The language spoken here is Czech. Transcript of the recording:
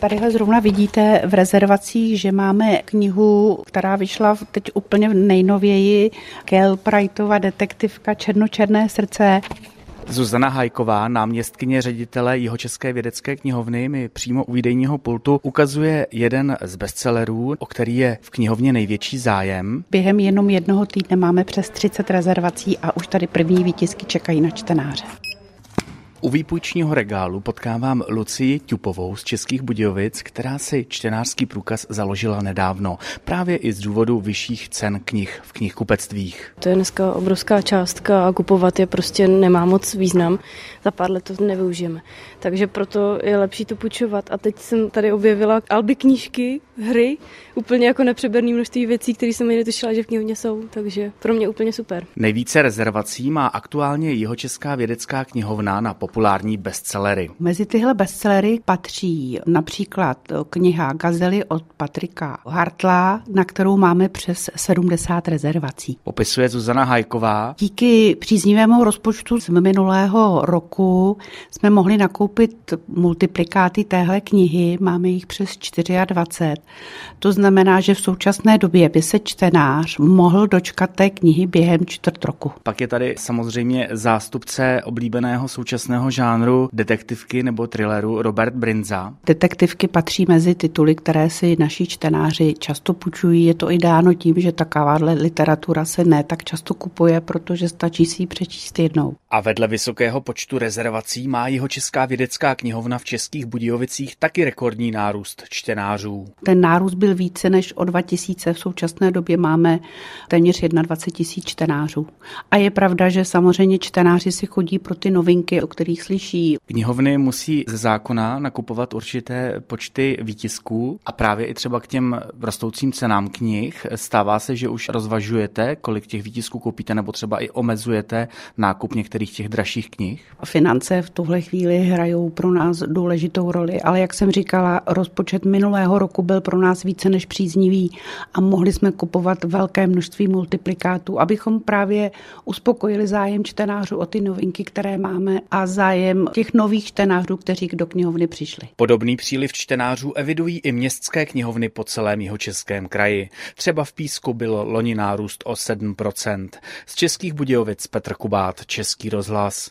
Tadyhle zrovna vidíte v rezervacích, že máme knihu, která vyšla teď úplně nejnověji, Kel Prightova detektivka Černočerné srdce. Zuzana Hajková, náměstkyně ředitele Jihočeské vědecké knihovny, mi přímo u výdejního pultu ukazuje jeden z bestsellerů, o který je v knihovně největší zájem. Během jenom jednoho týdne máme přes 30 rezervací a už tady první výtisky čekají na čtenáře. U výpůjčního regálu potkávám Lucii Tupovou z Českých Budějovic, která si čtenářský průkaz založila nedávno, právě i z důvodu vyšších cen knih v knihkupectvích. To je dneska obrovská částka a kupovat je prostě nemá moc význam. Za pár let to nevyužijeme. Takže proto je lepší to půjčovat. A teď jsem tady objevila alby knížky, hry, úplně jako nepřeberný množství věcí, které jsem ani netušila, že v knihovně jsou. Takže pro mě úplně super. Nejvíce rezervací má aktuálně Jihočeská vědecká knihovna na populární bestsellery. Mezi tyhle bestsellery patří například kniha Gazely od Patrika Hartla, na kterou máme přes 70 rezervací. Popisuje Zuzana Hajková. Díky příznivému rozpočtu z minulého roku jsme mohli nakoupit multiplikáty téhle knihy, máme jich přes 24. To znamená, že v současné době by se čtenář mohl dočkat té knihy během čtvrt roku. Pak je tady samozřejmě zástupce oblíbeného současného současného žánru detektivky nebo thrilleru Robert Brinza. Detektivky patří mezi tituly, které si naši čtenáři často půjčují. Je to i dáno tím, že takováhle literatura se ne tak často kupuje, protože stačí si ji přečíst jednou. A vedle vysokého počtu rezervací má jeho Česká vědecká knihovna v Českých Budějovicích taky rekordní nárůst čtenářů. Ten nárůst byl více než o 2000. V současné době máme téměř 21 tisíc čtenářů. A je pravda, že samozřejmě čtenáři si chodí pro ty novinky, o kterých kterých slyší. Knihovny musí ze zákona nakupovat určité počty výtisků a právě i třeba k těm rostoucím cenám knih stává se, že už rozvažujete, kolik těch výtisků koupíte, nebo třeba i omezujete nákup některých těch dražších knih? Finance v tuhle chvíli hrajou pro nás důležitou roli, ale jak jsem říkala, rozpočet minulého roku byl pro nás více než příznivý a mohli jsme kupovat velké množství multiplikátů, abychom právě uspokojili zájem čtenářů o ty novinky, které máme a zájem těch nových čtenářů, kteří do knihovny přišli. Podobný příliv čtenářů evidují i městské knihovny po celém jeho českém kraji. Třeba v Písku byl loni nárůst o 7%. Z Českých Budějovic Petr Kubát, Český rozhlas.